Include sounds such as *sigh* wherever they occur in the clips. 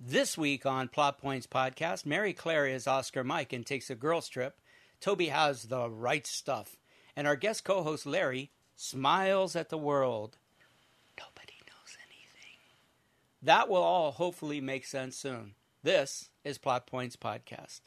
This week on Plot Points Podcast, Mary Claire is Oscar Mike and takes a girls trip. Toby has the right stuff. And our guest co host Larry smiles at the world. Nobody knows anything. That will all hopefully make sense soon. This is Plot Points Podcast.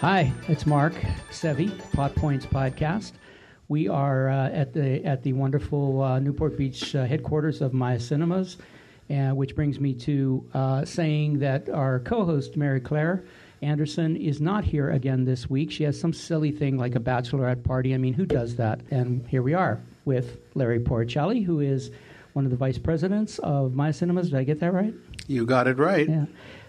Hi, it's Mark Sevi, Plot Points Podcast. We are uh, at the at the wonderful uh, Newport Beach uh, headquarters of Maya Cinemas, and which brings me to uh, saying that our co-host Mary Claire Anderson is not here again this week. She has some silly thing like a bachelorette party. I mean, who does that? And here we are with Larry Porcelli, who is one of the vice presidents of Maya Cinemas. Did I get that right? You got it right. Yeah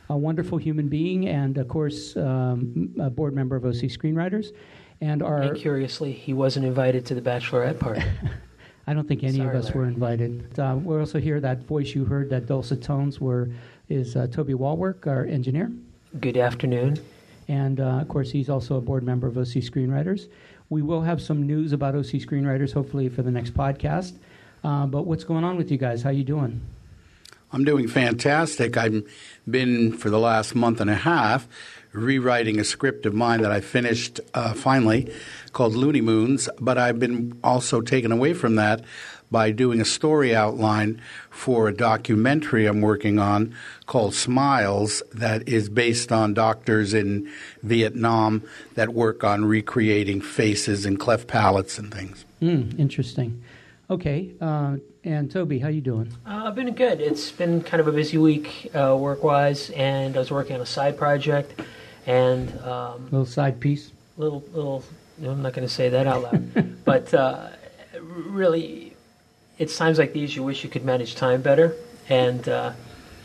a wonderful human being, and of course, um, a board member of OC Screenwriters. And our and curiously, he wasn't invited to the bachelorette party. *laughs* I don't think any Sorry, of us Larry. were invited. Uh, we also hear that voice you heard, that dulcet tones, were is uh, Toby Walwork, our engineer, Good afternoon. and uh, of course, he's also a board member of OC Screenwriters. We will have some news about OC Screenwriters, hopefully, for the next podcast. Uh, but what's going on with you guys? How you doing? I'm doing fantastic. I've been for the last month and a half rewriting a script of mine that I finished uh, finally called Looney Moons, but I've been also taken away from that by doing a story outline for a documentary I'm working on called Smiles that is based on doctors in Vietnam that work on recreating faces and cleft palates and things. Hmm, interesting. Okay, uh, and Toby, how you doing? Uh, I've been good. It's been kind of a busy week uh, work wise, and I was working on a side project and um, Little side piece. little little. I'm not going to say that out loud, *laughs* but uh, really, it's times like these you wish you could manage time better, and uh,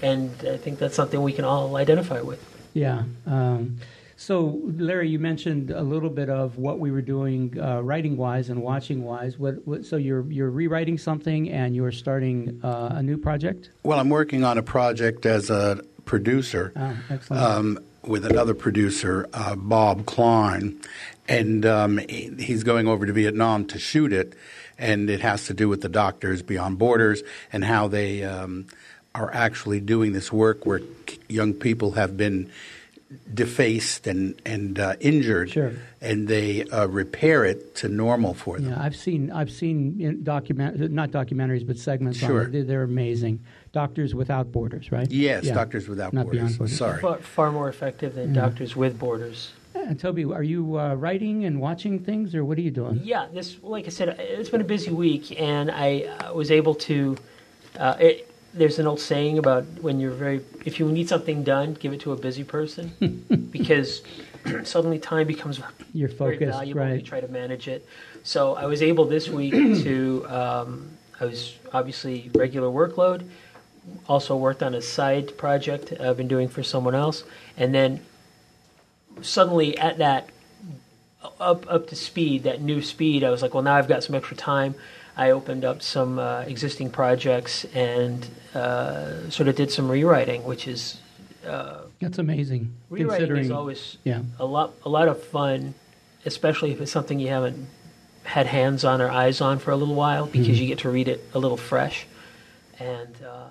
and I think that's something we can all identify with. Yeah. Um, so, Larry, you mentioned a little bit of what we were doing, uh, writing wise and watching wise. What, what, so, you're you're rewriting something and you're starting uh, a new project. Well, I'm working on a project as a producer. Oh, um, with another producer, uh, Bob Klein, and um, he- he's going over to Vietnam to shoot it, and it has to do with the Doctors Beyond Borders and how they um, are actually doing this work where young people have been defaced and and uh, injured, Sure. and they uh, repair it to normal for them. yeah, I've seen I've seen document not documentaries but segments. on Sure. it. They're, they're amazing. Doctors Without Borders, right? Yes, Yeah. Doctors Without Not Borders. Beyond Borders. Sorry. Far, far more effective than Yeah. Doctors with Borders. And Toby, are you uh, writing and watching things, or what are you doing? Yeah, this, like I said, it's been a busy week, and I uh, was able to. Uh, it, there's an old saying about when you're very, if you need something done, give it to a busy person, *laughs* because suddenly time becomes You're very focused, valuable. You try to manage it. So I was able this week *clears throat* to. Um, I was obviously regular workload. Also worked on a side project I've been doing for someone else, and then suddenly at that up up to speed, that new speed, I was like, well, now I've got some extra time. I opened up some uh, existing projects and uh, sort of did some rewriting, which is uh, That's amazing. rewriting is always yeah. a lot a lot of fun, especially if it's something you haven't had hands on or eyes on for a little while, because Mm-hmm. you get to read it a little fresh. And uh,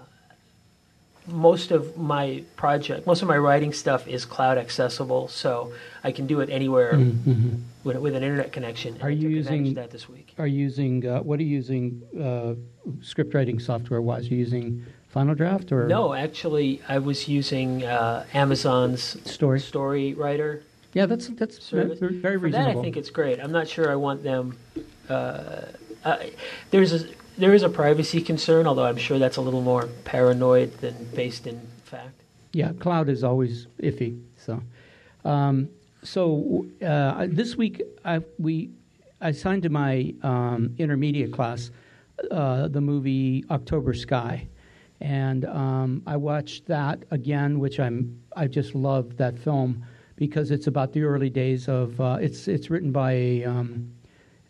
most of my project, most of my writing stuff is cloud accessible, so I can do it anywhere Mhm. with, with an internet connection. Are you using- that this week? Are you using uh, what are you using uh, script writing software wise? Are you using Final Draft or No, actually, I was using uh, Amazon's Story? Story Writer Yeah, that's that's service. very, very For reasonable. that, I think it's great. I'm not sure I want them. Uh, there's a there is a privacy concern, although I'm sure that's a little more paranoid than based in fact. Yeah, cloud is always iffy. So, um, so uh, this week I we I signed to my um, intermediate class uh, the movie October Sky, and um, I watched that again, which I'm I just love that film because it's about the early days of uh, it's it's written by a um,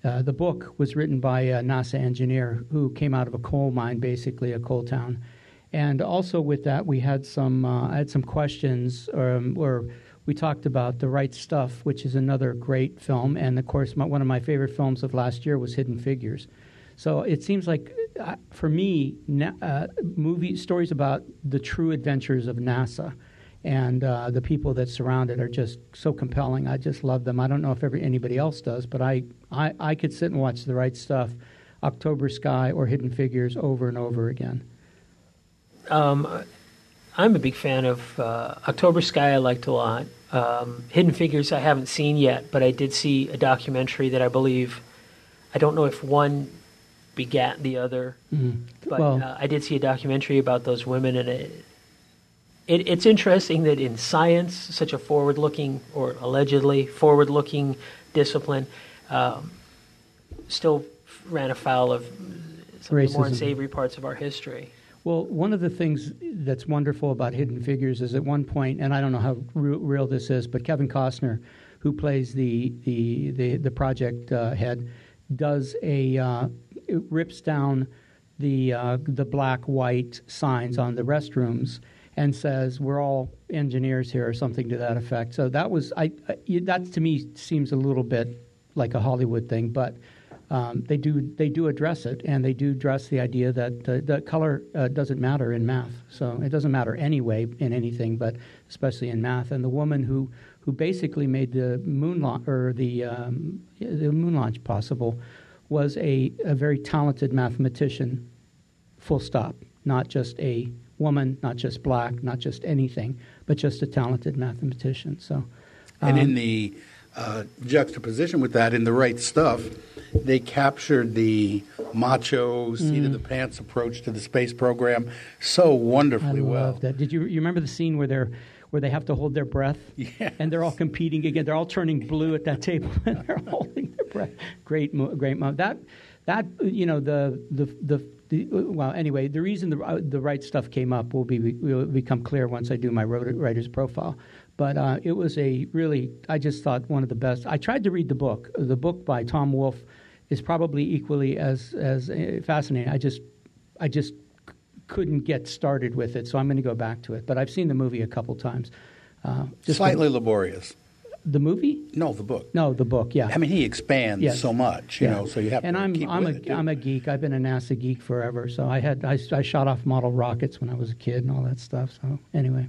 uh, the book was written by a NASA engineer who came out of a coal mine, basically a coal town, And also with that, we had some uh, I had some questions, um, or we talked about the right stuff, which is another great film, and of course, my, one of my favorite films of last year was Hidden Figures. So it seems like, uh, for me, na- uh, movie stories about the true adventures of NASA and uh, the people that surround it are just so compelling. I just love them. I don't know if every, anybody else does, but I, I, I could sit and watch the right stuff, October Sky or Hidden Figures over and over again. Um, I'm a big fan of uh, October Sky. I liked a lot. Um, Hidden Figures I haven't seen yet, but I did see a documentary that I believe. I don't know if one begat the other, Mm. but well, uh, I did see a documentary about those women, and it, it, it's interesting that in science, such a forward-looking or allegedly forward-looking discipline, um, still ran afoul of some of the more Racism. unsavory parts of our history. Well, one of the things that's wonderful about Hidden Figures is at one point, and I don't know how re- real this is, but Kevin Costner, who plays the the the, the project uh, head, does a uh, rips down the uh, the black white signs on the restrooms and says we're all engineers here or something to that effect. So that was I, I that to me seems a little bit like a Hollywood thing, but um, they do they do address it, and they do address the idea that uh, the color uh, doesn't matter in math. So it doesn't matter anyway in anything, but especially in math. And the woman who who basically made the moon launch or the um, the moon launch possible was a, a very talented mathematician. Full stop. Not just a woman, not just black, not just anything, but just a talented mathematician. So. And um, in the uh, juxtaposition with that, in the right stuff, they captured the macho, seat Mm. of the pants approach to the space program so wonderfully I well. love that. Did you you remember the scene where they're where they have to hold their breath Yes. and they're all competing again? They're all turning blue at that table and *laughs* they're holding their breath. Great, great moment. That that you know the the the. Well, anyway, the reason the uh, the right stuff came up will be will become clear once I do my writer's profile. But uh, it was a really, I just thought one of the best. I tried to read the book. The book by Tom Wolfe is probably equally as as uh, fascinating. I just I just couldn't get started with it, so I'm going to go back to it. But I've seen the movie a couple times. Uh, just Slightly laborious. The, movie? No, the book. No, the book. Yeah. I mean, he expands Yes. so much, you Yeah. know, so you have and to I'm keep I'm with a it. too. am a geek. I've been a NASA geek forever. So I had I, I shot off model rockets when I was a kid and all that stuff. So anyway,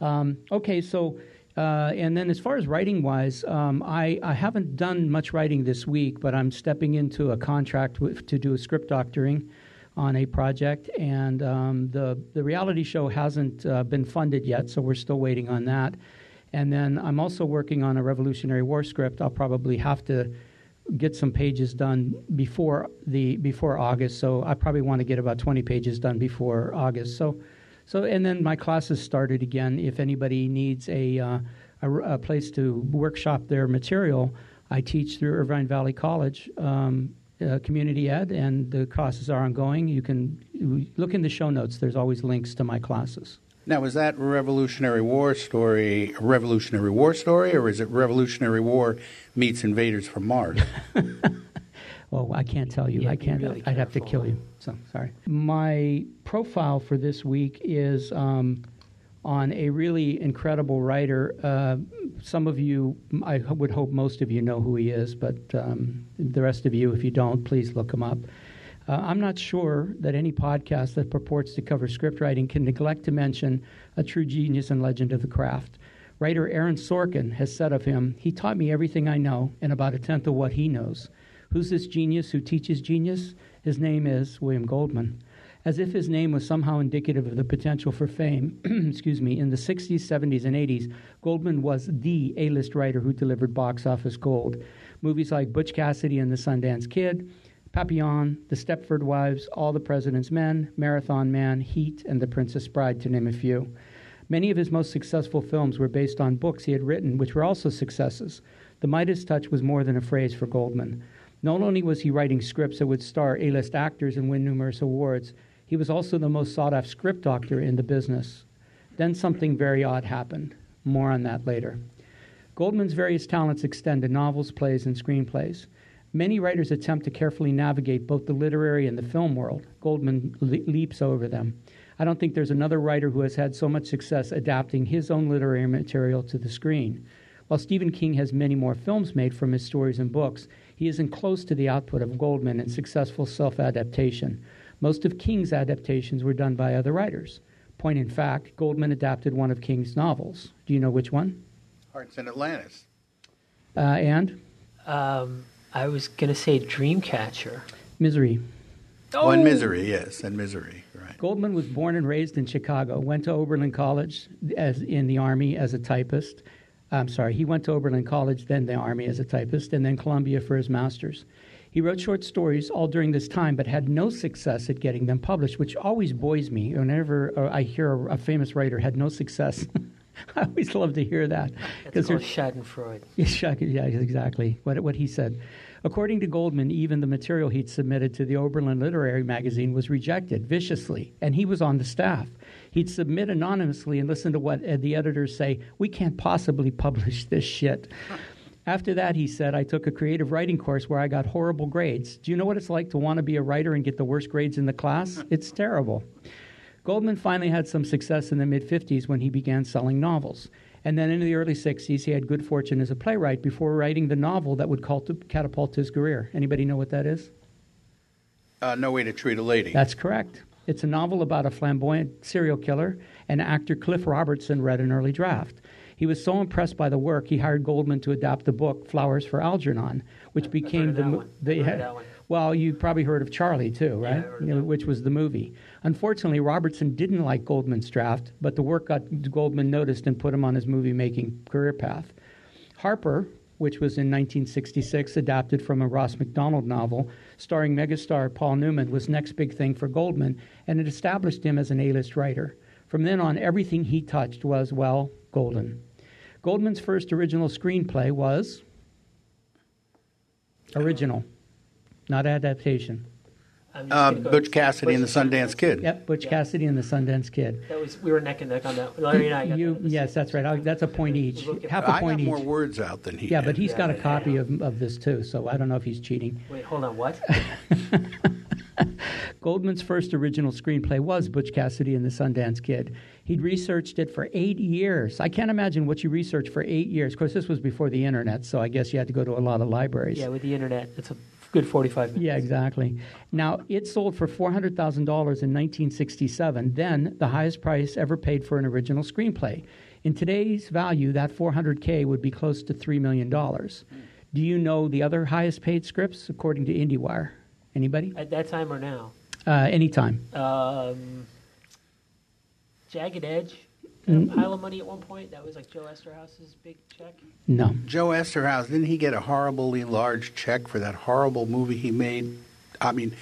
um, okay. So uh, and then as far as writing wise, um, I I haven't done much writing this week, but I'm stepping into a contract with, to do a script doctoring on a project, and um, the the reality show hasn't uh, been funded yet, so we're still waiting on that. And then I'm also working on a Revolutionary War script. I'll probably have to get some pages done before the before August. So I probably want to get about 20 pages done before August. So, so and then my classes started again. If anybody needs a uh, a, a place to workshop their material, I teach through Irvine Valley College. Um, uh, community ed, and the classes are ongoing. You can look in the show notes. There's always links to my classes. Now, is that Revolutionary War story a Revolutionary War story, or is it Revolutionary War meets Invaders from Mars? *laughs* Well, I can't tell you. Yeah, I can't. really I'd have to kill you. So sorry. My profile for this week is um, on a really incredible writer. Uh, some of you, I would hope most of you know who he is, but um, the rest of you, if you don't, please look him up. Uh, I'm not sure that any podcast that purports to cover script writing can neglect to mention a true genius and legend of the craft. Writer Aaron Sorkin has said of him, He taught me everything I know and about a tenth of what he knows. Who's this genius who teaches genius? His name is William Goldman. As if his name was somehow indicative of the potential for fame, *clears throat* excuse me, in the 60s, 70s, and 80s, Goldman was the A list writer who delivered box office gold. Movies like Butch Cassidy and the Sundance Kid, Papillon, The Stepford Wives, All the President's Men, Marathon Man, Heat, and The Princess Bride, to name a few. Many of his most successful films were based on books he had written, which were also successes. The Midas touch was more than a phrase for Goldman. Not only was he writing scripts that would star A list actors and win numerous awards, he was also the most sought after script doctor in the business. Then something very odd happened. More on that later. Goldman's various talents extend to novels, plays, and screenplays. Many writers attempt to carefully navigate both the literary and the film world. Goldman le- leaps over them. I don't think there's another writer who has had so much success adapting his own literary material to the screen. While Stephen King has many more films made from his stories and books, he isn't close to the output of Goldman in successful self adaptation. Most of King's adaptations were done by other writers. Point in fact, Goldman adapted one of King's novels. Do you know which one? Hearts in Atlantis. Uh, and Um, I was going to say Dreamcatcher. Misery. Oh, and Misery, yes, and Misery, right. Goldman was born and raised in Chicago. Went to Oberlin College as in the Army as a typist. I'm sorry, he went to Oberlin College, then the Army as a typist, and then Columbia for his master's. He wrote short stories all during this time, but had no success at getting them published, which always buoys me. Whenever uh, I hear a, a famous writer had no success, *laughs* I always love to hear that That's called Schadenfreude. yeah, *laughs* yeah, exactly. What, what he said. According to Goldman, even the material he'd submitted to the Oberlin Literary Magazine was rejected viciously, and he was on the staff. He'd submit anonymously and listen to what uh, the editors say. We can't possibly publish this shit. After that, he said, I took a creative writing course where I got horrible grades. Do you know what it's like to want to be a writer and get the worst grades in the class? It's terrible. Goldman finally had some success in the mid 50s when he began selling novels. And then in the early 60s, he had good fortune as a playwright before writing the novel that would cult- catapult his career. Anybody know what that is? Uh, no Way to Treat a Lady. That's correct. It's a novel about a flamboyant serial killer, and actor Cliff Robertson read an early draft. He was so impressed by the work, he hired Goldman to adapt the book Flowers for Algernon, which became of the that mo- one. the I've heard of that one. well, you probably heard of Charly too, Yeah, right? I've heard You know, that. which was the movie. Unfortunately, Robertson didn't like Goldman's draft, but the work got Goldman noticed and put him on his movie making career path. Harper, which was in 1966, adapted from a Ross MacDonald novel starring megastar Paul Newman, was next big thing for Goldman, and it established him as an A-list writer. From then on, everything he touched was, well, golden. Goldman's first original screenplay was original, not adaptation. I'm just Uh, gonna Butch Cassidy and the Sundance Kid. Yep, Butch Yeah. Cassidy and the Sundance Kid. That was we were neck and neck on that. Larry and I got You, that yes, that's right. I'll- That's a point each. Look at- Half a I point got more each. words out than he Yeah, did. but he's Yeah, got a copy of, of this too, so I don't know if he's cheating. Wait, hold on. What? *laughs* Goldman's first original screenplay was Butch Cassidy and the Sundance Kid. He'd researched it for eight years. I can't imagine what you researched for eight years. Of course, this was before the internet, so I guess you had to go to a lot of libraries. yeah, with the internet, it's a good forty-five minutes. Yeah, exactly. Now, it sold for $400,000 in 1967, then the highest price ever paid for an original screenplay. In today's value, that 400K would be close to $3 million. Do you know the other highest paid scripts according to IndieWire? Anybody? At that time or now? Uh, anytime. Um, Jagged Edge. Mm. A pile of money at one point. That was like Joe Eszterhas's big check. No. Joe Eszterhas, didn't he get a horribly large check for that horrible movie he made? I mean,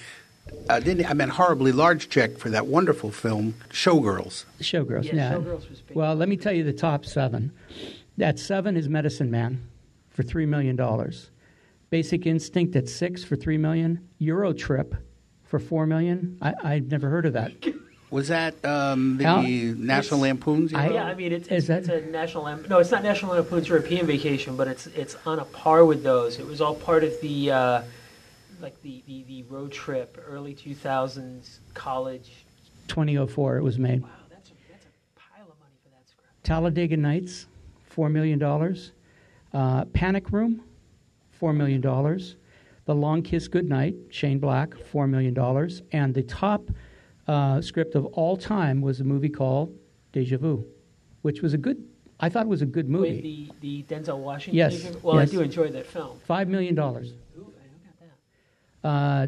uh, didn't I mean horribly large check for that wonderful film Showgirls. Showgirls, Yeah, yeah. Showgirls was big. Well, let me tell you the top seven. At seven is Medicine Man for $3 million. Basic Instinct at six for $3 million. Euro Trip for 4 million. I, I've never heard of that. *laughs* Was that um, the Al- National Lampoon's? I- yeah, I mean it's, Is it's, that- it's a national Lamp- no, it's not National Lampoon's European Vacation, but it's it's on a par with those. It was all part of the uh, like the, the, the road trip, early two thousands college. 2004 it was made. Wow, that's a, that's a pile of money for that script. Talladega Nights, $4 million. Uh, Panic Room, $4 million. The Long Kiss Goodnight, Shane Black, $4 million. And the top uh, script of all time was a movie called Deja Vu, which was a good, I thought it was a good movie. the the Denzel Washington. Yes, movie? Well, yes. I do enjoy that film. $5 million. That. Uh,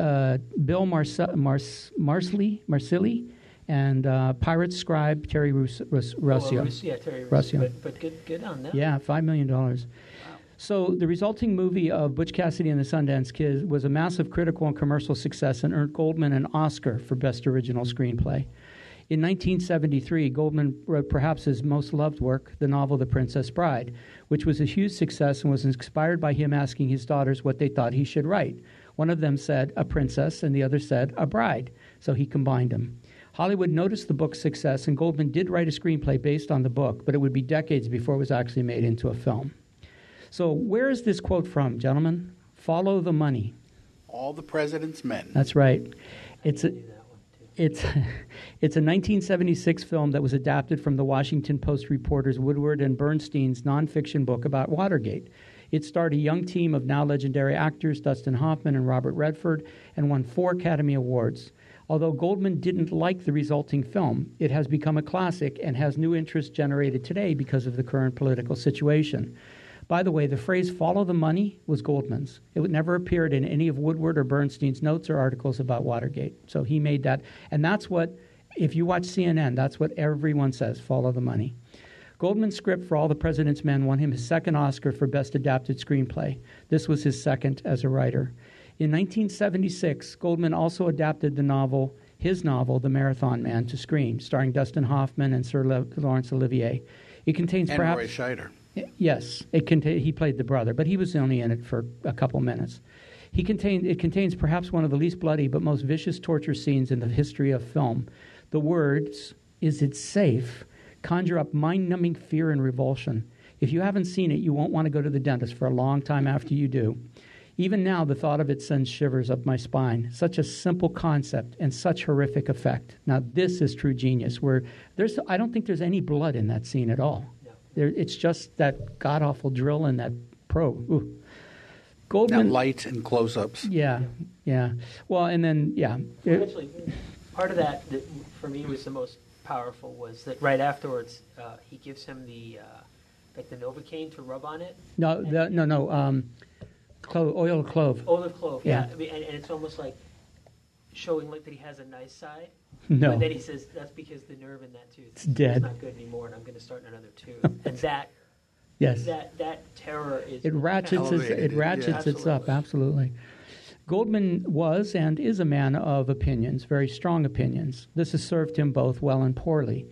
uh, Bill Marce- Marce- Marsley, Marsilii, and uh, Pirate Scribe Terry Rus- Rus- Oh, well, Rus- yeah, Terry. Rossio. But, but good, good on that. Yeah, five million dollars. So the resulting movie of Butch Cassidy and the Sundance Kid was a massive critical and commercial success and earned Goldman an Oscar for Best Original Screenplay. In 1973, Goldman wrote perhaps his most loved work, the novel The Princess Bride, which was a huge success and was inspired by him asking his daughters what they thought he should write. One of them said, a princess, and the other said, a bride. So he combined them. Hollywood noticed the book's success, and Goldman did write a screenplay based on the book, but it would be decades before it was actually made into a film. So, where is this quote from, gentlemen? Follow the money. All the President's Men. That's right. It's a, knew that one too. It's *laughs* it's a 1976 film that was adapted from the Washington Post reporters Woodward and Bernstein's nonfiction book about Watergate. It starred a young team of now legendary actors Dustin Hoffman and Robert Redford and won four Academy Awards. Although Goldman didn't like the resulting film, it has become a classic and has new interest generated today because of the current political situation. By the way, the phrase follow the money was Goldman's. It never appeared in any of Woodward or Bernstein's notes or articles about Watergate. So he made that. And that's what, if you watch CNN, that's what everyone says follow the money. Goldman's script for All the President's Men won him his second Oscar for Best Adapted Screenplay. This was his second as a writer. In 1976, Goldman also adapted the novel, his novel, The Marathon Man, to screen, starring Dustin Hoffman and Sir Le- Laurence Olivier. It contains and perhaps Roy Scheider. Yes, it contain, he played the brother, but he was only in it for a couple minutes. He contained, it contains perhaps one of the least bloody but most vicious torture scenes in the history of film. The words, Is it safe? conjure up mind numbing fear and revulsion. If you haven't seen it, you won't want to go to the dentist for a long time after you do. Even now, the thought of it sends shivers up my spine. Such a simple concept and such horrific effect. Now, this is true genius, where there's, I don't think there's any blood in that scene at all. There, it's just that god awful drill and that probe. Ooh. Goldman. That light and close ups. Yeah, yeah. Well, and then, yeah. It- Actually, part of that that for me was the most powerful was that right afterwards uh, he gives him the uh, like the novocaine to rub on it, no, the, no, no. Um, clove, oil of clove. olive clove. Yeah, Yeah. I mean, and, and it's almost like showing like that he has a nice side. No. But then he says that's because the nerve in that tooth It's dead. is not good anymore, and I'm going to start another tooth. *laughs* and that Yes. that that terror is It ratchets, its, it ratchets yeah. its up, absolutely. Goldman was and is a man of opinions, very strong opinions. This has served him both well and poorly.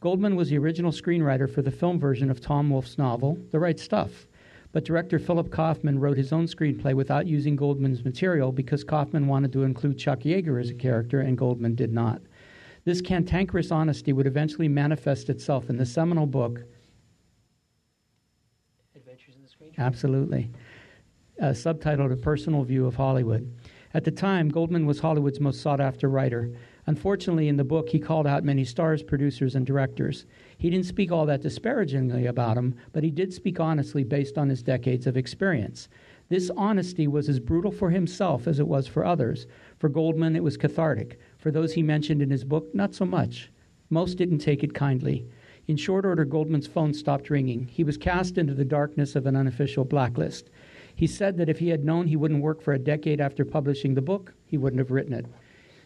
Goldman was the original screenwriter for the film version of Tom Wolfe's novel, The Right Stuff. But director Philip Kaufman wrote his own screenplay without using Goldman's material because Kaufman wanted to include Chuck Yeager as a character and Goldman did not. This cantankerous honesty would eventually manifest itself in the seminal book, Adventures in the Screen. Absolutely. Uh, subtitled A Personal View of Hollywood. At the time, Goldman was Hollywood's most sought after writer. Unfortunately, in the book, he called out many stars, producers, and directors. He didn't speak all that disparagingly about them, but he did speak honestly based on his decades of experience. This honesty was as brutal for himself as it was for others. For Goldman, it was cathartic. For those he mentioned in his book, not so much. Most didn't take it kindly. In short order, Goldman's phone stopped ringing. He was cast into the darkness of an unofficial blacklist. He said that if he had known he wouldn't work for a decade after publishing the book, he wouldn't have written it.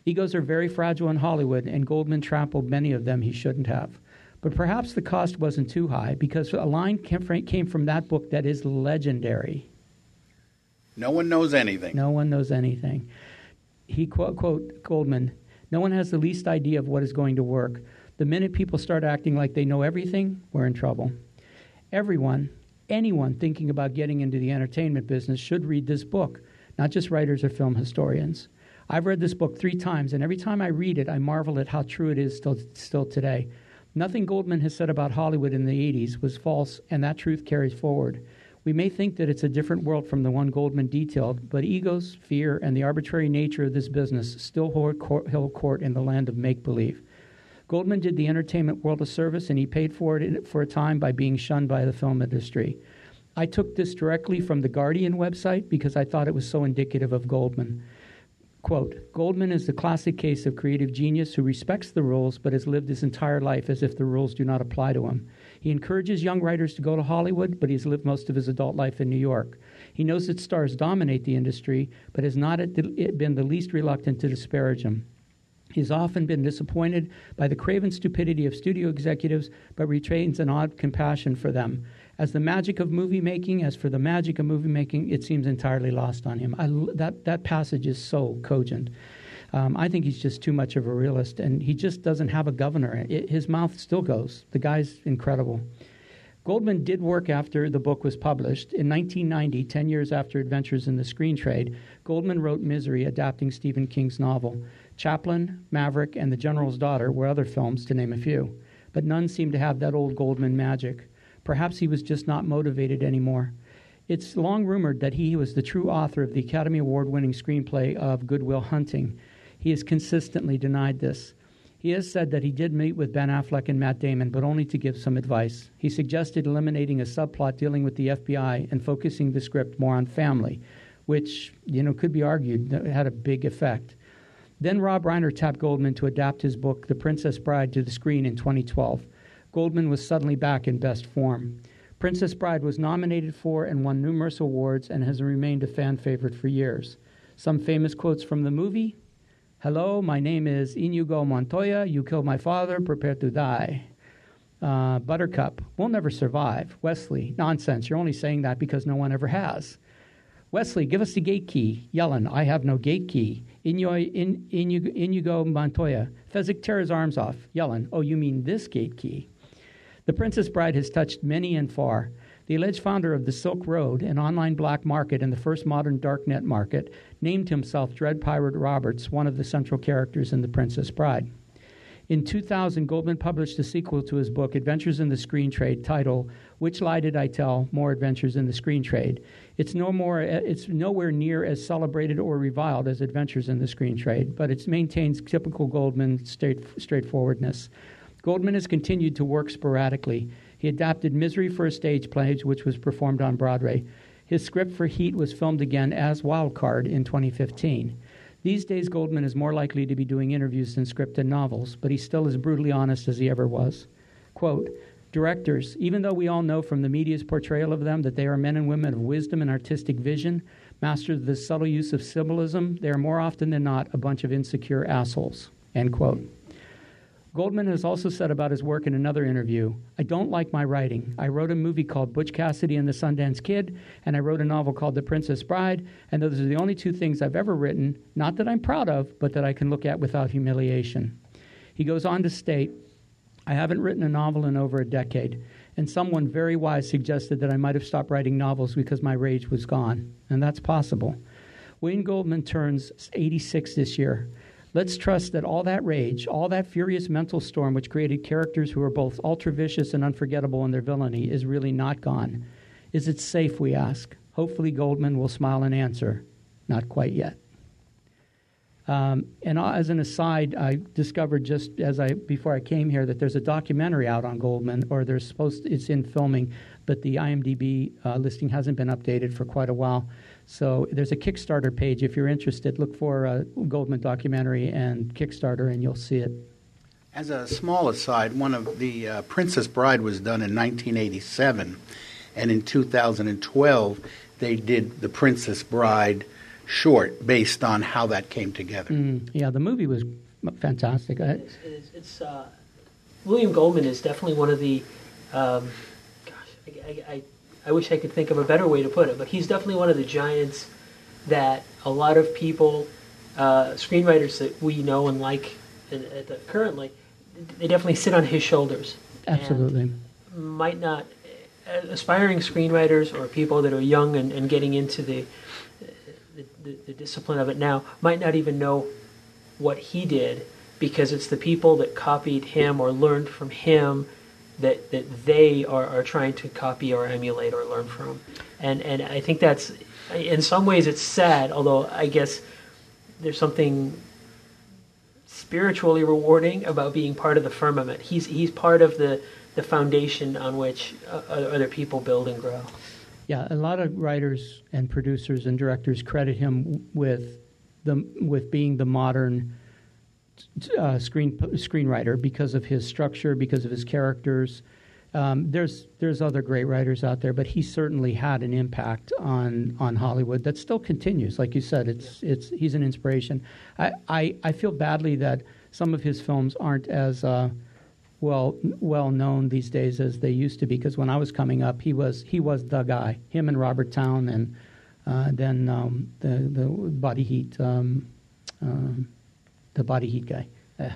Egos are very fragile in Hollywood, and Goldman trampled many of them he shouldn't have. But perhaps the cost wasn't too high because a line came from- that book that is legendary. No one knows anything. No one knows anything. He quote, quote Goldman, no one has the least idea of what is going to work. The minute people start acting like they know everything, we're in trouble. Everyone, anyone thinking about getting into the entertainment business should read this book, not just writers or film historians. I've read this book three times, and every time I read it, I marvel at how true it is still, still today. Nothing Goldman has said about Hollywood in the 80s was false, and that truth carries forward. We may think that it's a different world from the one Goldman detailed, but egos, fear, and the arbitrary nature of this business still hold court, hold court in the land of make believe. Goldman did the entertainment world a service, and he paid for it for a time by being shunned by the film industry. I took this directly from the Guardian website because I thought it was so indicative of Goldman. Quote Goldman is the classic case of creative genius who respects the rules but has lived his entire life as if the rules do not apply to him. He encourages young writers to go to Hollywood, but he's lived most of his adult life in New York. He knows that stars dominate the industry, but has not been the least reluctant to disparage them. He's often been disappointed by the craven stupidity of studio executives, but retains an odd compassion for them. As the magic of movie making, as for the magic of movie making, it seems entirely lost on him. I, that, that passage is so cogent. Um, I think he's just too much of a realist, and he just doesn't have a governor. It, his mouth still goes. The guy's incredible. Goldman did work after the book was published. In 1990, 10 years after Adventures in the Screen Trade, Goldman wrote Misery, adapting Stephen King's novel. Chaplin, Maverick, and The General's Daughter were other films, to name a few. But none seemed to have that old Goldman magic. Perhaps he was just not motivated anymore. It's long rumored that he was the true author of the Academy Award winning screenplay of Good Will Hunting. He has consistently denied this. He has said that he did meet with Ben Affleck and Matt Damon, but only to give some advice. He suggested eliminating a subplot dealing with the FBI and focusing the script more on family, which, you know, could be argued had a big effect. Then Rob Reiner tapped Goldman to adapt his book, The Princess Bride, to the screen in 2012. Goldman was suddenly back in best form. Princess Bride was nominated for and won numerous awards and has remained a fan favorite for years. Some famous quotes from the movie Hello, my name is Inigo Montoya. You killed my father, prepare to die. Uh, Buttercup, we'll never survive. Westley, nonsense. You're only saying that because no one ever has. Westley, give us the gate key. Yellin, I have no gate key. Inigo, in, Inigo, Inigo Montoya, Fezzik, tear his arms off. Yellin, oh, you mean this gate key. The Princess Bride has touched many and far. The alleged founder of the Silk Road, an online black market and the first modern darknet market, named himself Dread Pirate Roberts, one of the central characters in The Princess Bride. In 2000, Goldman published a sequel to his book, Adventures in the Screen Trade, titled Which Lie Did I Tell? More Adventures in the Screen Trade. It's, no more, it's nowhere near as celebrated or reviled as Adventures in the Screen Trade, but it maintains typical Goldman straight, straightforwardness. Goldman has continued to work sporadically. He adapted Misery for a stage play, which was performed on Broadway. His script for Heat was filmed again as Wildcard in 2015. These days, Goldman is more likely to be doing interviews than scripted novels, but he's still as brutally honest as he ever was. Quote, Directors, even though we all know from the media's portrayal of them that they are men and women of wisdom and artistic vision, masters of the subtle use of symbolism, they are more often than not a bunch of insecure assholes. End quote. Goldman has also said about his work in another interview I don't like my writing. I wrote a movie called Butch Cassidy and the Sundance Kid, and I wrote a novel called The Princess Bride, and those are the only two things I've ever written, not that I'm proud of, but that I can look at without humiliation. He goes on to state I haven't written a novel in over a decade, and someone very wise suggested that I might have stopped writing novels because my rage was gone, and that's possible. Wayne Goldman turns 86 this year. Let's trust that all that rage, all that furious mental storm which created characters who are both ultra vicious and unforgettable in their villainy is really not gone. Is it safe, we ask? Hopefully, Goldman will smile and answer, not quite yet. Um, and as an aside, I discovered just as I before I came here that there's a documentary out on Goldman, or there's supposed to, it's in filming, but the IMDb uh, listing hasn't been updated for quite a while. So there's a Kickstarter page. If you're interested, look for a Goldman documentary and Kickstarter, and you'll see it. As a small aside, one of the uh, Princess Bride was done in 1987, and in 2012 they did the Princess Bride short based on how that came together. Mm, yeah, the movie was fantastic. It's, it's, it's uh, William Goldman is definitely one of the. Um, gosh, I, I, I wish I could think of a better way to put it, but he's definitely one of the giants that a lot of people, uh, screenwriters that we know and like in, the, currently, they definitely sit on his shoulders. Absolutely. Might not, uh, aspiring screenwriters or people that are young and, and getting into the, the, the, the discipline of it now might not even know what he did because it's the people that copied him or learned from him that, that they are, are trying to copy or emulate or learn from. And, and I think that's, in some ways, it's sad, although I guess there's something spiritually rewarding about being part of the firmament. He's, he's part of the, the foundation on which uh, other people build and grow. Yeah, a lot of writers and producers and directors credit him with the with being the modern uh, screen screenwriter because of his structure, because of his characters. Um, there's there's other great writers out there, but he certainly had an impact on on Hollywood that still continues. Like you said, it's it's he's an inspiration. I I, I feel badly that some of his films aren't as uh, well well known these days as they used to be. Because when I was coming up, he was he was the guy. Him and Robert Towne, and uh, then um, the the Body Heat. Um, um the body heat guy. Uh,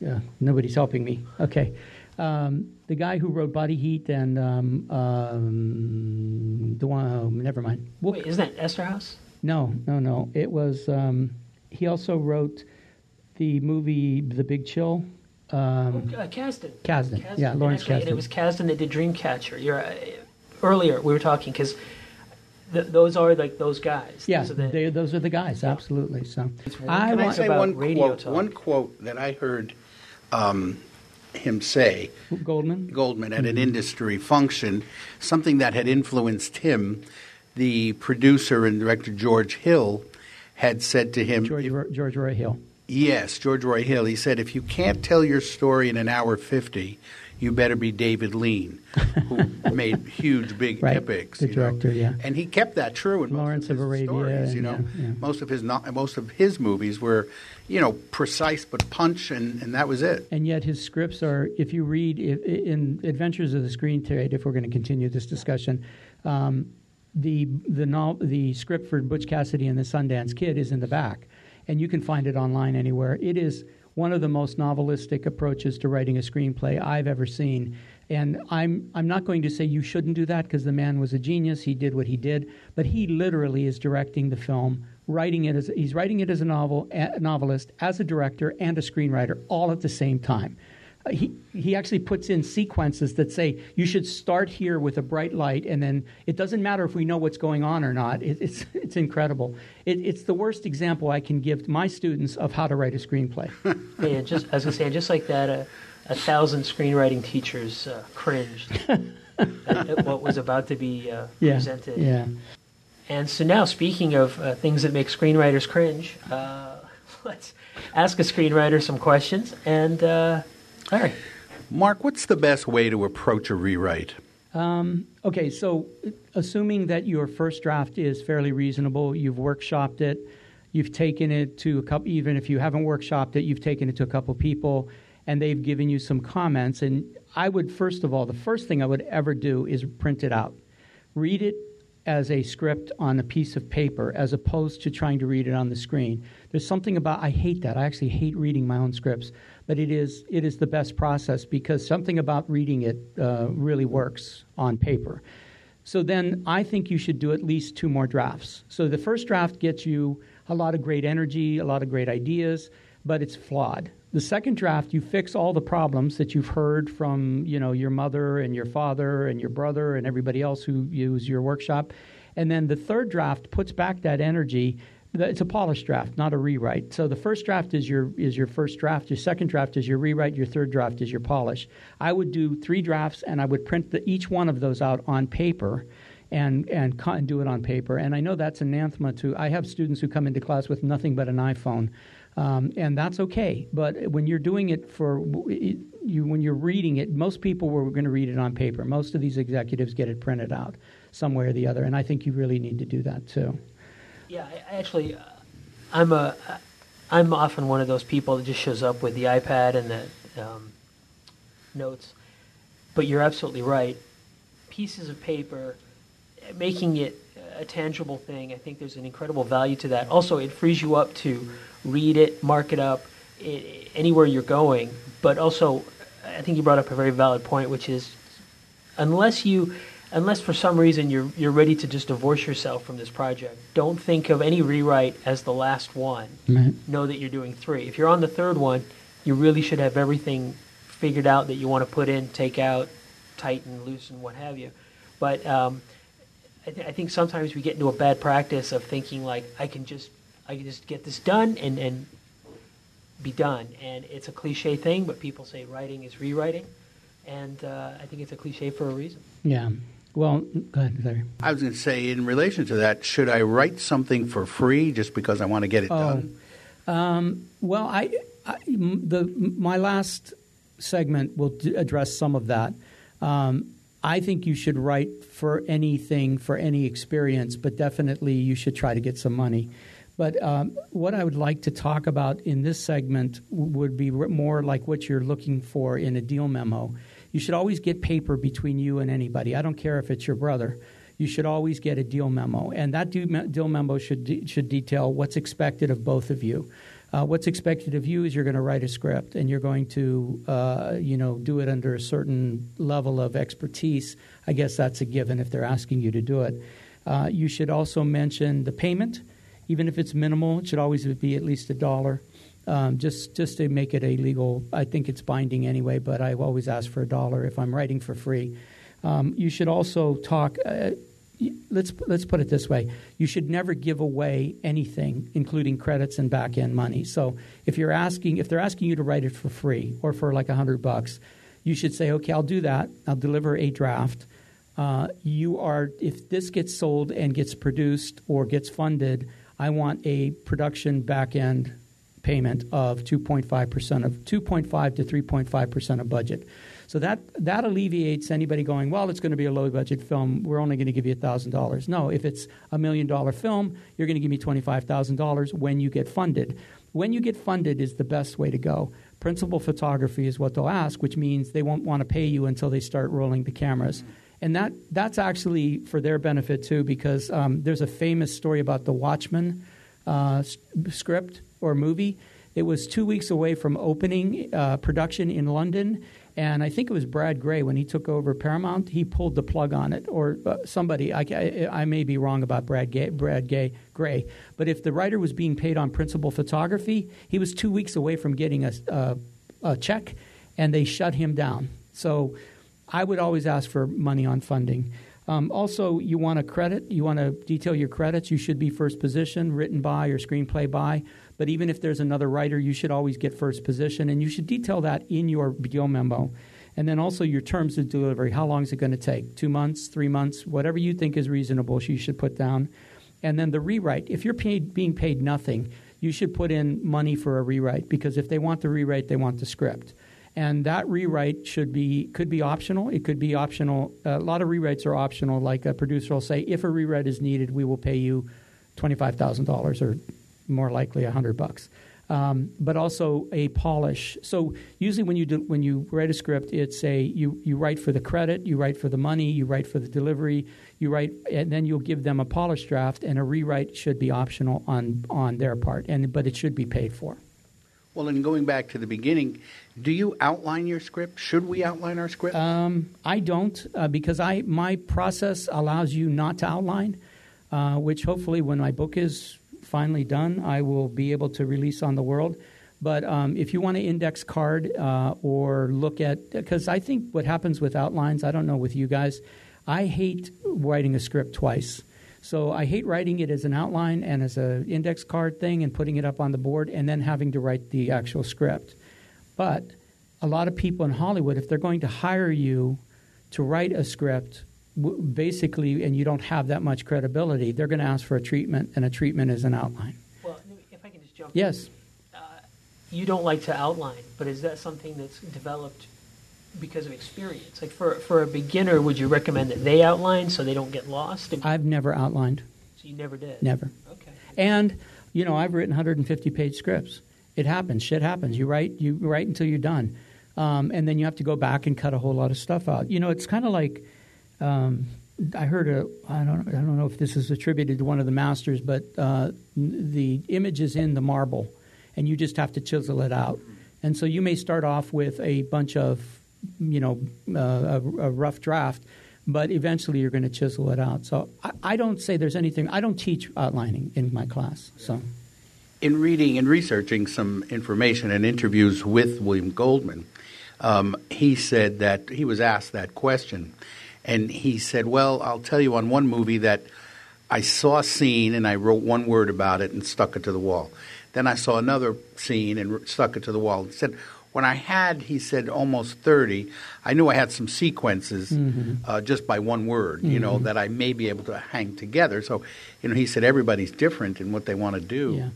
yeah, nobody's helping me. Okay. Um, the guy who wrote Body Heat and um, um, the one, oh, never mind. We'll, Wait, isn't that Eszterhas? No, no, no. It was. Um, he also wrote the movie The Big Chill. Um, oh, uh, Kasdan. Kasdan. Kasdan. Yeah, Lawrence Actually, Kasdan. It was Kasdan that did Dreamcatcher. You're, uh, earlier we were talking because th- those are like those guys. Yeah, Those are the- they, those are the guys. Absolutely. So Can I Can I say one radio quote? talk. One quote that I heard um, him say, Goldman. Goldman, at an Mm-hmm. industry function, something that had influenced him. The producer and director George Hill had said to him, George if- George Roy Hill. Yes, George Roy Hill. He said, if you can't tell your story in an hour 50, you better be David Lean, who *laughs* made huge, big Right, epics. the you know. director, yeah. And he kept that true in Lawrence most of of, his Arabia, stories. You know, yeah, yeah. most of his not, most of his movies were, you know, precise but punch, and, and that was it. And yet his scripts are, if you read i- i- in Adventures of the Screen Trade, if we're going to continue this discussion, um, the the no, the script for Butch Cassidy and the Sundance Kid is in the back, and you can find it online anywhere. It is one of the most novelistic approaches to writing a screenplay I've ever seen. And I'm I'm not going to say you shouldn't do that because the man was a genius. He did what he did, but he literally is directing the film, writing it as he's writing it as a novel, a novelist, as a director, and a screenwriter, all at the same time. Uh, he he actually puts in sequences that say you should start here with a bright light, and then it doesn't matter if we know what's going on or not. It, it's *laughs* it's incredible. It, it's the worst example I can give my students of how to write a screenplay. *laughs* Yeah, just as I was saying, just like that, uh, a thousand screenwriting teachers uh, cringed *laughs* at, at what was about to be uh, yeah, presented. yeah. And so now, speaking of uh, things that make screenwriters cringe, uh, let's ask a screenwriter some questions. And uh, Larry, Mark, what's the best way to approach a rewrite? Um, okay, so assuming that your first draft is fairly reasonable, you've workshopped it, you've taken it to a couple, even if you haven't workshopped it, you've taken it to a couple people, and they've given you some comments. And I would, first of all, the first thing I would ever do is print it out. Read it as a script on a piece of paper as opposed to trying to read it on the screen. There's something about I hate that. I actually hate reading my own scripts, but it is it is the best process because something about reading it uh, really works on paper. So then I think you should do at least two more drafts. So the first draft gets you a lot of great energy, a lot of great ideas, but it's flawed. The second draft, you fix all the problems that you've heard from you know your mother and your father and your brother and everybody else who use your workshop, and then the third draft puts back that energy. It's a polished draft, not a rewrite. So the first draft is your is your first draft. Your second draft is your rewrite. Your third draft is your polish. I would do three drafts, and I would print the, each one of those out on paper and and, and do it on paper. And I know that's anathema to. I have students who come into class with nothing but an iPhone, um, and that's okay. But when you're doing it for you, when you're reading it, most people were going to read it on paper. Most of these executives get it printed out some way or the other, and I think you really need to do that too. Yeah, I, actually, uh, I'm a, I'm often one of those people that just shows up with the iPad and the um, notes. But you're absolutely right. Pieces of paper, making it a tangible thing. I think there's an incredible value to that. Also, it frees you up to read it, mark it up i anywhere you're going. But also, I think you brought up a very valid point, which is unless you unless for some reason you're you're ready to just divorce yourself from this project don't think of any rewrite as the last one. Right. know that you're doing three. If you're on the third one you really should have everything figured out that you want to put in take out tighten loosen what have you. But um, I, th- I think sometimes we get into a bad practice of thinking like i can just i can just get this done and and be done. And it's a cliche thing but people say writing is rewriting. And uh, i think it's a cliche for a reason. Yeah. Well, go ahead, Larry. I was going to say, in relation to that, should I write something for free just because I want to get it Oh. done? Well, I, I the my last segment will d- address some of that. Um, I think you should write for anything for any experience, but definitely you should try to get some money. But um, what I would like to talk about in this segment would be more like what you're looking for in a deal memo. You should always get paper between you and anybody. I don't care if it's your brother. You should always get a deal memo, and that deal memo should de- should detail what's expected of both of you. Uh, what's expected of you is you're going to write a script, and you're going to uh, you know do it under a certain level of expertise. I guess that's a given if they're asking you to do it. Uh, you should also mention the payment, even if it's minimal. It should always be at least a dollar um, just just to make it a legal. I think it's binding anyway, but I always ask for a dollar if I'm writing for free. Um, you should also talk. Uh, let's let's put it this way: you should never give away anything, including credits and back end money. So if you're asking, if they're asking you to write it for free or for like a hundred bucks, you should say, okay, I'll do that. I'll deliver a draft. Uh, you are if this gets sold and gets produced or gets funded, I want a production back end payment of 2.5 percent of 2.5 to 3.5 percent of budget. So that that alleviates anybody going, well, it's going to be a low budget film. We're only going to give you thousand dollars. No, if it's a million dollar film, you're going to give me twenty five thousand dollars when you get funded. When you get funded is the best way to go. Principal photography is what they'll ask, which means they won't want to pay you until they start rolling the cameras. And that that's actually for their benefit too, because um, there's a famous story about the Watchmen uh, script or movie. It was two weeks away from opening uh, production in London and I think it was Brad Grey when he took over Paramount. He pulled the plug on it, or uh, somebody. I, I, I, may be wrong about Brad Gay, Brad Gay, Grey, but if the writer was being paid on principal photography, he was two weeks away from getting a, a, a check, and they shut him down. So I would always ask for money on funding. Um, also, you want a credit. You want to detail your credits. You should be first position, written by or screenplay by. But even if there's another writer, you should always get first position, and you should detail that in your BO memo. And then also your terms of delivery. How long is it going to take? Two months, three months, whatever you think is reasonable, you should put down. And then the rewrite. If you're paid, being paid nothing, you should put in money for a rewrite because if they want the rewrite, they want the script. And that rewrite should be could be optional. It could be optional. A lot of rewrites are optional. Like a producer will say, if a rewrite is needed, we will pay you twenty five thousand dollars or more likely a hundred bucks. Um, but also a polish. So usually when you do, when you write a script, it's a you you write for the credit, you write for the money, you write for the delivery, you write, and then you'll give them a polished draft, and a rewrite should be optional on on their part, and but it should be paid for. Well, and going back to the beginning, do you outline your script? Should we outline our script? Um, I don't uh, because I my process allows you not to outline, uh, which hopefully when my book is finally done, I will be able to release on the world. But um, if you want to index card uh, or look at, because I think what happens with outlines, I don't know with you guys, I hate writing a script twice. So I hate writing it as an outline and as an index card thing and putting it up on the board and then having to write the actual script. But a lot of people in Hollywood, if they're going to hire you to write a script, basically, and you don't have that much credibility, they're going to ask for a treatment, and a treatment is an outline. Well, if I can just jump yes. In, uh, you don't like to outline, but is that something that's developed because of experience? Like for, for a beginner, would you recommend that they outline so they don't get lost? I've never outlined. So you never did? Never. Okay. And, you know, I've written 150 page scripts. It happens. Shit happens. You write, you write until you're done. Um, and then you have to go back and cut a whole lot of stuff out. You know, it's kind of like um, I heard a I don't I don't know if this is attributed to one of the masters, but uh, the image is in the marble, and you just have to chisel it out. And so you may start off with a bunch of you know uh, a, a, rough draft, but eventually you're going to chisel it out. So I, I, don't say there's anything. I don't teach outlining in my class. So. In reading and researching some information and interviews with William Goldman, um, he said that he was asked that question and he said, Well, I'll tell you on one movie that I saw a scene and I wrote one word about it and stuck it to the wall. Then I saw another scene and stuck it to the wall. He said, when I had, he said, almost 30, I knew I had some sequences mm-hmm. uh, just by one word, mm-hmm. you know, mm-hmm. that I may be able to hang together. So, you know, he said everybody's different in what they want to do. Yeah.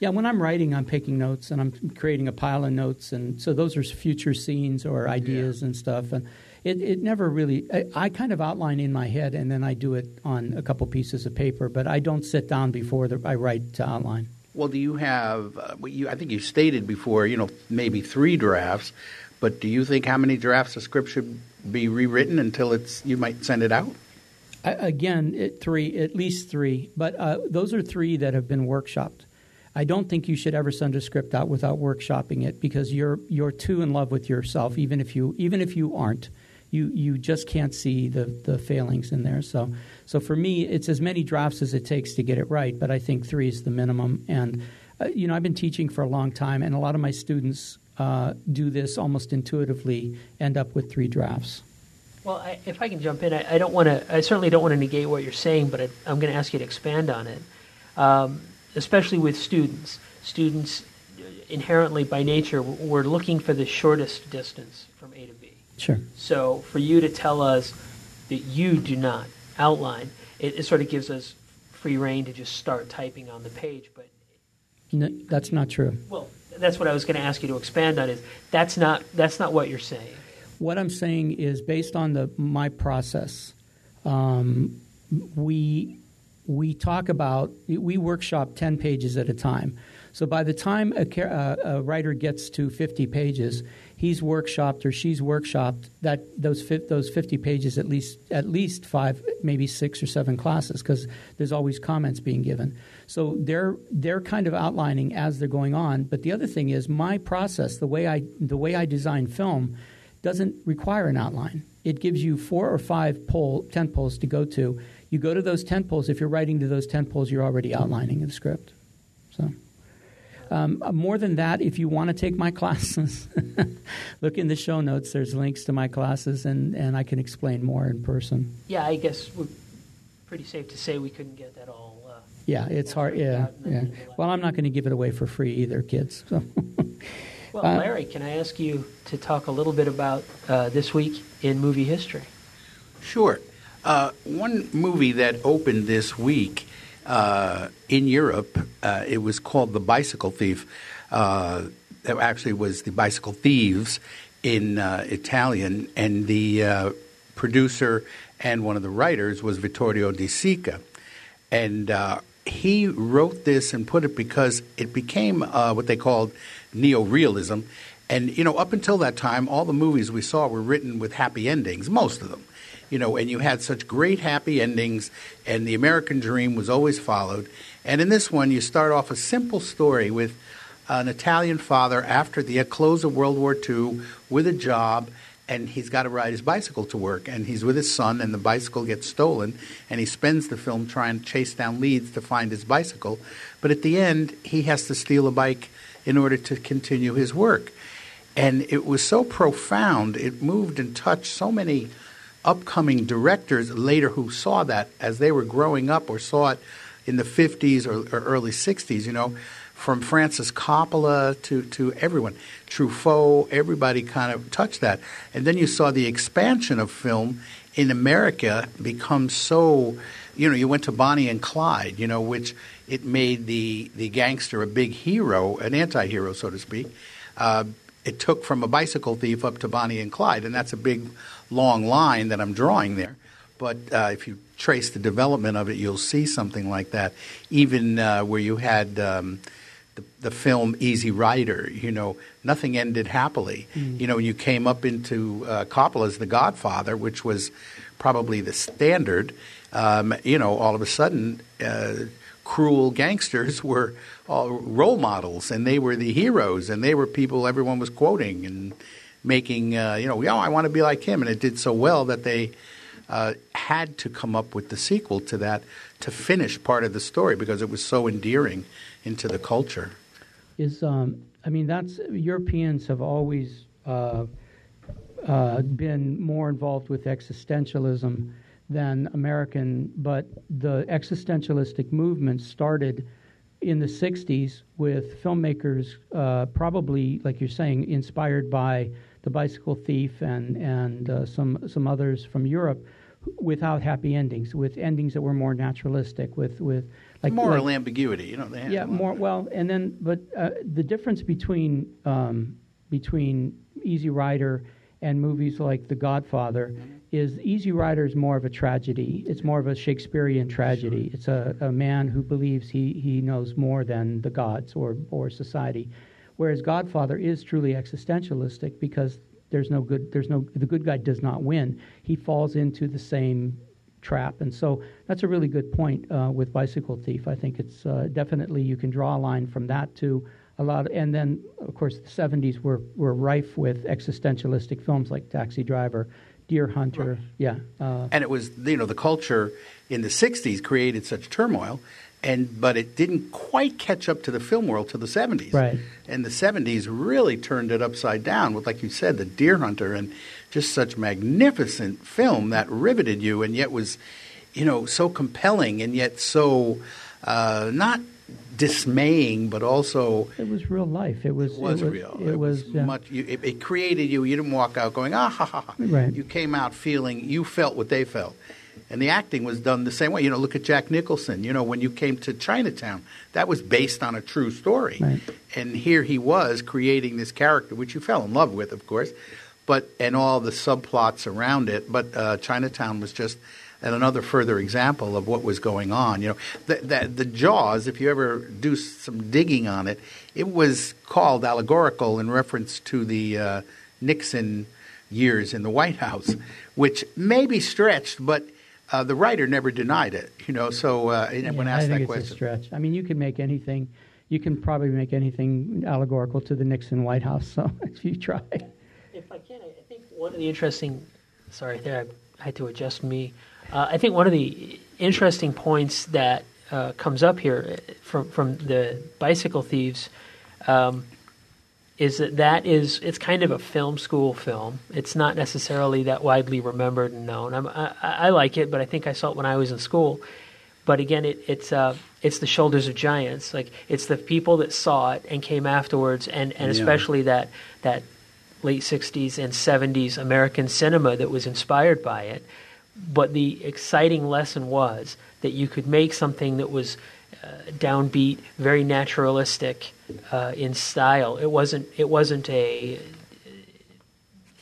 Yeah, when I'm writing, I'm taking notes and I'm creating a pile of notes. And so those are future scenes or ideas yeah. and stuff. And it, it never really, I, I, kind of outline in my head and then I do it on a couple pieces of paper, but I don't sit down before the, I write to outline. Well, do you have, uh, you, I think you stated before, you know, maybe three drafts, but do you think how many drafts a script should be rewritten until it's, you might send it out? I, again, it, three, at least three, but uh, those are three that have been workshopped. I don't think you should ever send a script out without workshopping it because you're you're too in love with yourself, even if you even if you aren't you you just can't see the the failings in there. So so for me, it's as many drafts as it takes to get it right. But I think three is the minimum. And uh, you know, I've been teaching for a long time, and a lot of my students uh, do this almost intuitively. End up with three drafts. Well, I, if I can jump in, I, I don't want to. I certainly don't want to negate what you're saying, but I, I'm going to ask you to expand on it, um, especially with students. Students inherently, by nature, we're looking for the shortest distance from A to B. Sure. So, for you to tell us that you do not outline, it, it sort of gives us free reign to just start typing on the page. But No, that's not true. well, that's what I was going to ask you to expand on. Is that's not that's not what you're saying. What I'm saying is based on the my process. Um, we we talk about we workshop ten pages at a time. So by the time a, uh, a writer gets to 50 pages, he's workshopped or she's workshopped that those fif- those 50 pages at least at least five, maybe six or seven classes because there's always comments being given. So they're they're kind of outlining as they're going on. But the other thing is my process, the way I the way I design film, doesn't require an outline. It gives you four or five poll tent poles to go to. You go to those tent poles. If you're writing to those tent poles, you're already outlining the script. So. Um, more than that, if you want to take my *laughs* classes, look in the show notes. There's links to my classes, and, and I can explain more in person. Yeah, I guess we're pretty safe to say we couldn't get that all. Uh, Yeah, it's hard. Yeah, out and then yeah. Well, I'm not going to give it away for free either, kids. So. *laughs* well, Uh, Larry, can I ask you to talk a little bit about uh, this week in movie history? Sure. Uh, one movie that opened this week uh, in Europe, uh, it was called The Bicycle Thief. Uh, it actually was The Bicycle Thieves in uh, Italian, and the uh, producer and one of the writers was Vittorio De Sica. And uh, he wrote this and put it because it became what they called neorealism. And, you know, up until that time, all the movies we saw were written with happy endings, most of them. You know, and you had such great happy endings, and the American dream was always followed. And in this one, you start off a simple story with an Italian father after the close of World War II with a job, and he's got to ride his bicycle to work. And he's with his son, and the bicycle gets stolen, and he spends the film trying to chase down leads to find his bicycle. But at the end, he has to steal a bike in order to continue his work. And it was so profound, it moved and touched so many upcoming directors later who saw that as they were growing up or saw it in the 50s or, or early 60s, you know, from Francis Coppola to, to everyone. Truffaut, everybody kind of touched that. And then you saw the expansion of film in America become so, you know, you went to Bonnie and Clyde, you know, which it made the, the gangster a big hero, an anti hero, so to speak. Uh, it took from a bicycle thief up to Bonnie and Clyde, and that's a big, long line that I'm drawing there. But uh, if you trace the development of it, you'll see something like that. Even uh, where you had um, the, the film Easy Rider, you know, nothing ended happily. You know, when you came up into uh, Coppola's The Godfather, which was probably the standard, um, you know, all of a sudden, uh, cruel gangsters *laughs* were all role models, and they were the heroes, and they were people everyone was quoting and making, uh, you know, yeah, I want to be like him, and it did so well that they uh, had to come up with the sequel to that to finish part of the story because it was so endearing into the culture. is um, I mean that's Europeans have always uh, uh, been more involved with existentialism than American, but the existentialistic movement started in the 60s with filmmakers uh, probably like you're saying inspired by the bicycle thief and and uh, some some others from Europe without happy endings with endings that were more naturalistic with with like Moral like, ambiguity, you know. They yeah, more well, and then but uh, the difference between um, between Easy Rider and movies like The Godfather is Easy Rider is more of a tragedy. It's more of a Shakespearean tragedy. It's a, a man who believes he, he knows more than the gods or or society, whereas Godfather is truly existentialistic because there's no good there's no the good guy does not win. He falls into the same trap. And so that's a really good point uh, with Bicycle Thief. I think it's uh, definitely you can draw a line from that to a lot. Of, and then, of course, the 70s were, were rife with existentialistic films like Taxi Driver, Deer Hunter. Yeah. Uh, and it was you know the culture in the 60s created such turmoil and but it didn't quite catch up to the film world till the 70s. Right. And the 70s really turned it upside down with, like you said, the Deer Hunter and just such magnificent film that riveted you and yet was, you know, so compelling and yet so uh, not dismaying, but also It was real life. It was. it was real. It, was. yeah. much. You, it, it created you. You didn't walk out going ah ha ha ha. Right. You came out feeling you felt what they felt, and the acting was done the same way. You know, look at Jack Nicholson. You know, when you came to Chinatown, that was based on a true story, Right. and here he was creating this character, which you fell in love with, of course, but and all the subplots around it. But uh, Chinatown was just. And another further example of what was going on, you know, the, the, the Jaws. If you ever do some digging on it, it was called allegorical in reference to the uh, Nixon years in the White House, which may be stretched, but uh, the writer never denied it. You know, so uh, when Yeah, I asked think that it's a question, stretch. I mean, you can make anything. You can probably make anything allegorical to the Nixon White House. So *laughs* if you try, If I can, I I think one of the interesting. Sorry, there I had to adjust me. Uh, I think one of the interesting points that uh, comes up here uh, from from the bicycle thieves um, is that that is it's kind of a film school film. It's not necessarily that widely remembered and known. I'm, I, I like it, but I think I saw it when I was in school. But again, it, it's uh, it's the shoulders of giants. Like it's the people that saw it and came afterwards, and, and Yeah. especially that that late '60s and '70s American cinema that was inspired by it. But the exciting lesson was that you could make something that was uh, downbeat, very naturalistic uh, in style. It wasn't it wasn't a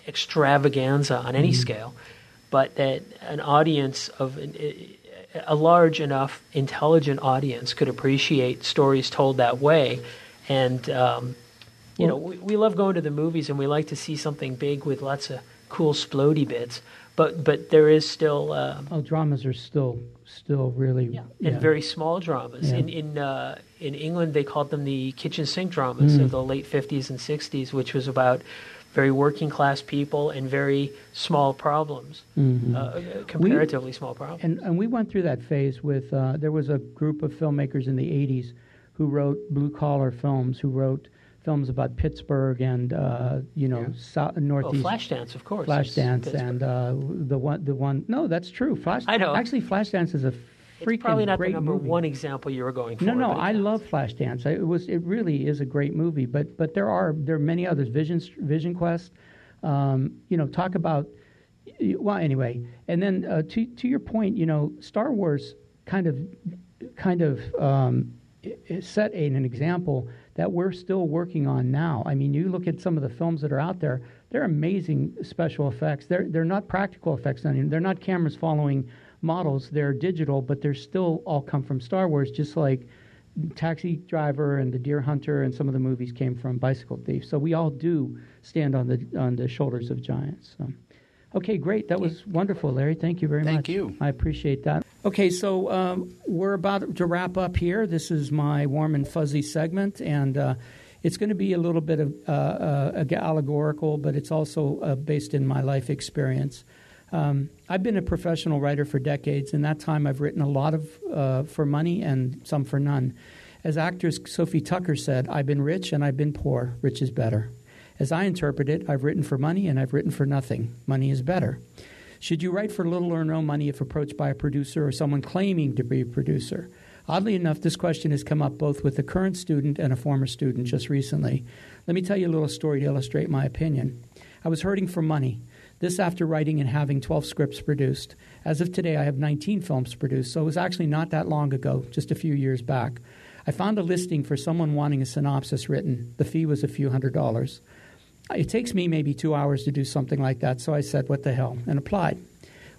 extravaganza on any scale, but that an audience of a large enough intelligent audience could appreciate stories told that way, and um, you know we, we love going to the movies and we like to see something big with lots of cool splody bits, but but there is still. Uh, oh, dramas are still still really yeah, and very small dramas. Yeah. In in uh, in England, they called them the kitchen sink dramas Mm. of the late fifties and sixties, which was about very working class people and very small problems, uh, comparatively small problems. Mm-hmm. And, and we went through that phase with, uh, there was a group of filmmakers in the 80s who wrote blue collar films, who wrote films about Pittsburgh and, uh, you know, Yeah. south, oh, northeast. Flashdance, of course. Flashdance and uh, the one, the one. No, that's true. Flash. I know. Actually, Flashdance is a freaking it's probably not the great number movie. one example you were going for. No, no, I counts. love Flashdance. It was, it really is a great movie. But, but there are there are many others. Vision, Vision Quest. Um, you know, talk about. Well, anyway, and then uh, to to your point, you know, Star Wars kind of kind of um, it- it set a, an example that we're still working on now. I mean, you look at some of the films that are out there; they're amazing special effects. They're they're not practical effects. I mean, they're not cameras following models. They're digital, but they're still all come from Star Wars, just like Taxi Driver and The Deer Hunter and some of the movies came from Bicycle Thief. So we all do stand on the on the shoulders of giants. So. Okay, great. That was wonderful, Larry. Thank you very much. Thank you. I appreciate that. Okay, so um, we're about to wrap up here. This is my warm and fuzzy segment, and uh, it's going to be a little bit of uh, uh, allegorical, but it's also uh, based in my life experience. Um, I've been a professional writer for decades. In that time, I've written a lot of uh, for money and some for none. As actress Sophie Tucker said, I've been rich and I've been poor. Rich is better. As I interpret it, I've written for money and I've written for nothing. Money is better. Should you write for little or no money if approached by a producer or someone claiming to be a producer? Oddly enough, this question has come up both with a current student and a former student just recently. Let me tell you a little story to illustrate my opinion. I was hurting for money. This after writing and having 12 scripts produced. As of today, I have 19 films produced, so it was actually not that long ago, just a few years back. I found a listing for someone wanting a synopsis written. The fee was a few hundred dollars. It takes me maybe two hours to do something like that, so I said, What the hell? and applied.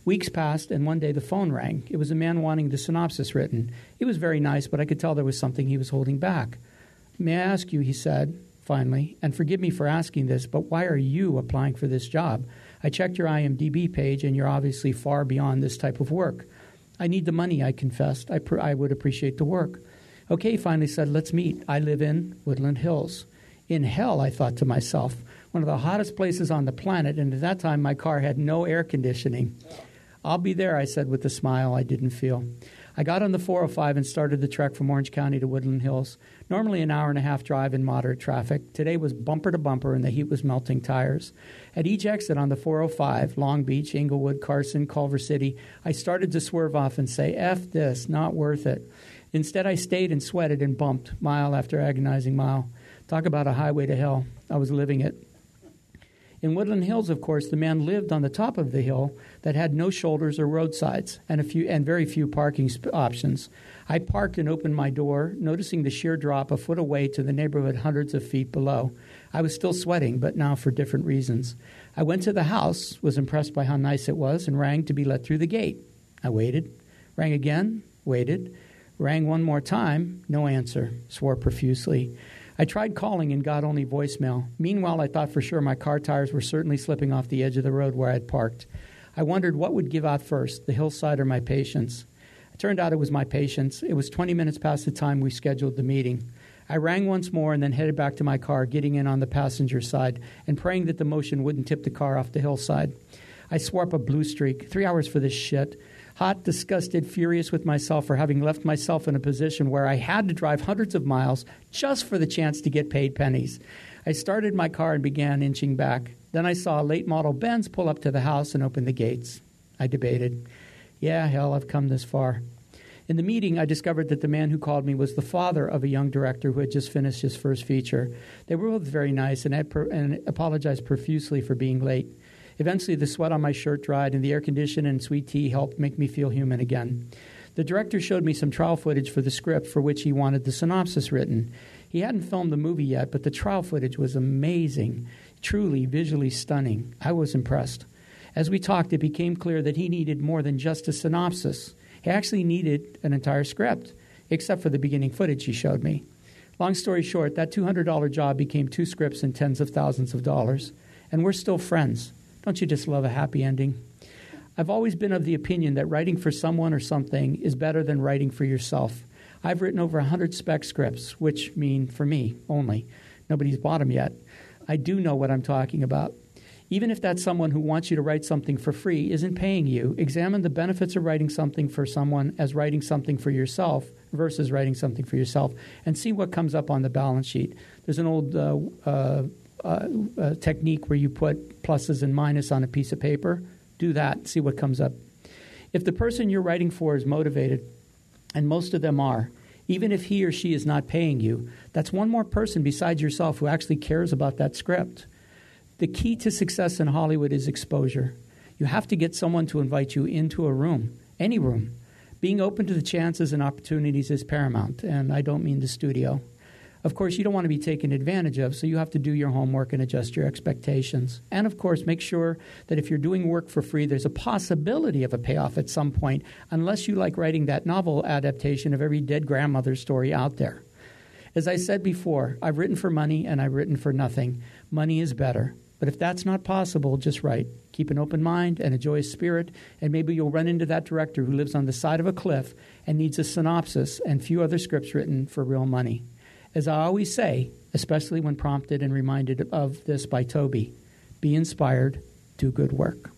Weeks passed, and one day the phone rang. It was a man wanting the synopsis written. He was very nice, but I could tell there was something he was holding back. May I ask you, he said, finally, and forgive me for asking this, but why are you applying for this job? I checked your IMDb page, and you're obviously far beyond this type of work. I need the money, I confessed. I, pr- I would appreciate the work. Okay, finally said, let's meet. I live in Woodland Hills. In hell, I thought to myself, one of the hottest places on the planet, and at that time my car had no air conditioning. I'll be there, I said with a smile I didn't feel. I got on the 405 and started the trek from Orange County to Woodland Hills. Normally an hour and a half drive in moderate traffic. Today was bumper to bumper and the heat was melting tires. At each exit on the 405, Long Beach, Inglewood, Carson, Culver City, I started to swerve off and say, F this, not worth it. Instead, I stayed and sweated and bumped mile after agonizing mile. Talk about a highway to hell. I was living it. In Woodland Hills, of course, the man lived on the top of the hill that had no shoulders or roadsides and a few and very few parking sp- options. I parked and opened my door, noticing the sheer drop a foot away to the neighborhood hundreds of feet below. I was still sweating, but now for different reasons. I went to the house, was impressed by how nice it was, and rang to be let through the gate. I waited, rang again, waited, rang one more time, no answer, swore profusely. I tried calling and got only voicemail. Meanwhile, I thought for sure my car tires were certainly slipping off the edge of the road where I had parked. I wondered what would give out first, the hillside or my patience. It turned out it was my patience. It was 20 minutes past the time we scheduled the meeting. I rang once more and then headed back to my car, getting in on the passenger side and praying that the motion wouldn't tip the car off the hillside. I swore up a blue streak. Three hours for this shit hot, disgusted, furious with myself for having left myself in a position where I had to drive hundreds of miles just for the chance to get paid pennies. I started my car and began inching back. Then I saw a late model Benz pull up to the house and open the gates. I debated. Yeah, hell, I've come this far. In the meeting, I discovered that the man who called me was the father of a young director who had just finished his first feature. They were both very nice and, per- and apologized profusely for being late. Eventually, the sweat on my shirt dried, and the air conditioning and sweet tea helped make me feel human again. The director showed me some trial footage for the script for which he wanted the synopsis written. He hadn't filmed the movie yet, but the trial footage was amazing, truly visually stunning. I was impressed. As we talked, it became clear that he needed more than just a synopsis. He actually needed an entire script, except for the beginning footage he showed me. Long story short, that $200 job became two scripts and tens of thousands of dollars. And we're still friends. Don't you just love a happy ending? I've always been of the opinion that writing for someone or something is better than writing for yourself. I've written over 100 spec scripts, which mean for me only. Nobody's bought them yet. I do know what I'm talking about. Even if that someone who wants you to write something for free isn't paying you, examine the benefits of writing something for someone as writing something for yourself versus writing something for yourself and see what comes up on the balance sheet. There's an old uh, uh, uh, uh, technique where you put pluses and minuses on a piece of paper. Do that, see what comes up. If the person you're writing for is motivated, and most of them are, even if he or she is not paying you, that's one more person besides yourself who actually cares about that script. The key to success in Hollywood is exposure. You have to get someone to invite you into a room, any room. Being open to the chances and opportunities is paramount, and I don't mean the studio. Of course, you don't want to be taken advantage of, so you have to do your homework and adjust your expectations. And of course, make sure that if you're doing work for free, there's a possibility of a payoff at some point, unless you like writing that novel adaptation of every dead grandmother story out there. As I said before, I've written for money and I've written for nothing. Money is better. But if that's not possible, just write. Keep an open mind and a joyous spirit, and maybe you'll run into that director who lives on the side of a cliff and needs a synopsis and few other scripts written for real money. As I always say, especially when prompted and reminded of this by Toby, be inspired, do good work.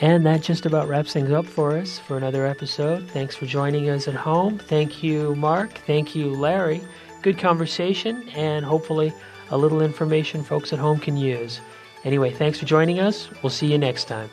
And that just about wraps things up for us for another episode. Thanks for joining us at home. Thank you, Mark. Thank you, Larry. Good conversation and hopefully a little information folks at home can use. Anyway, thanks for joining us. We'll see you next time.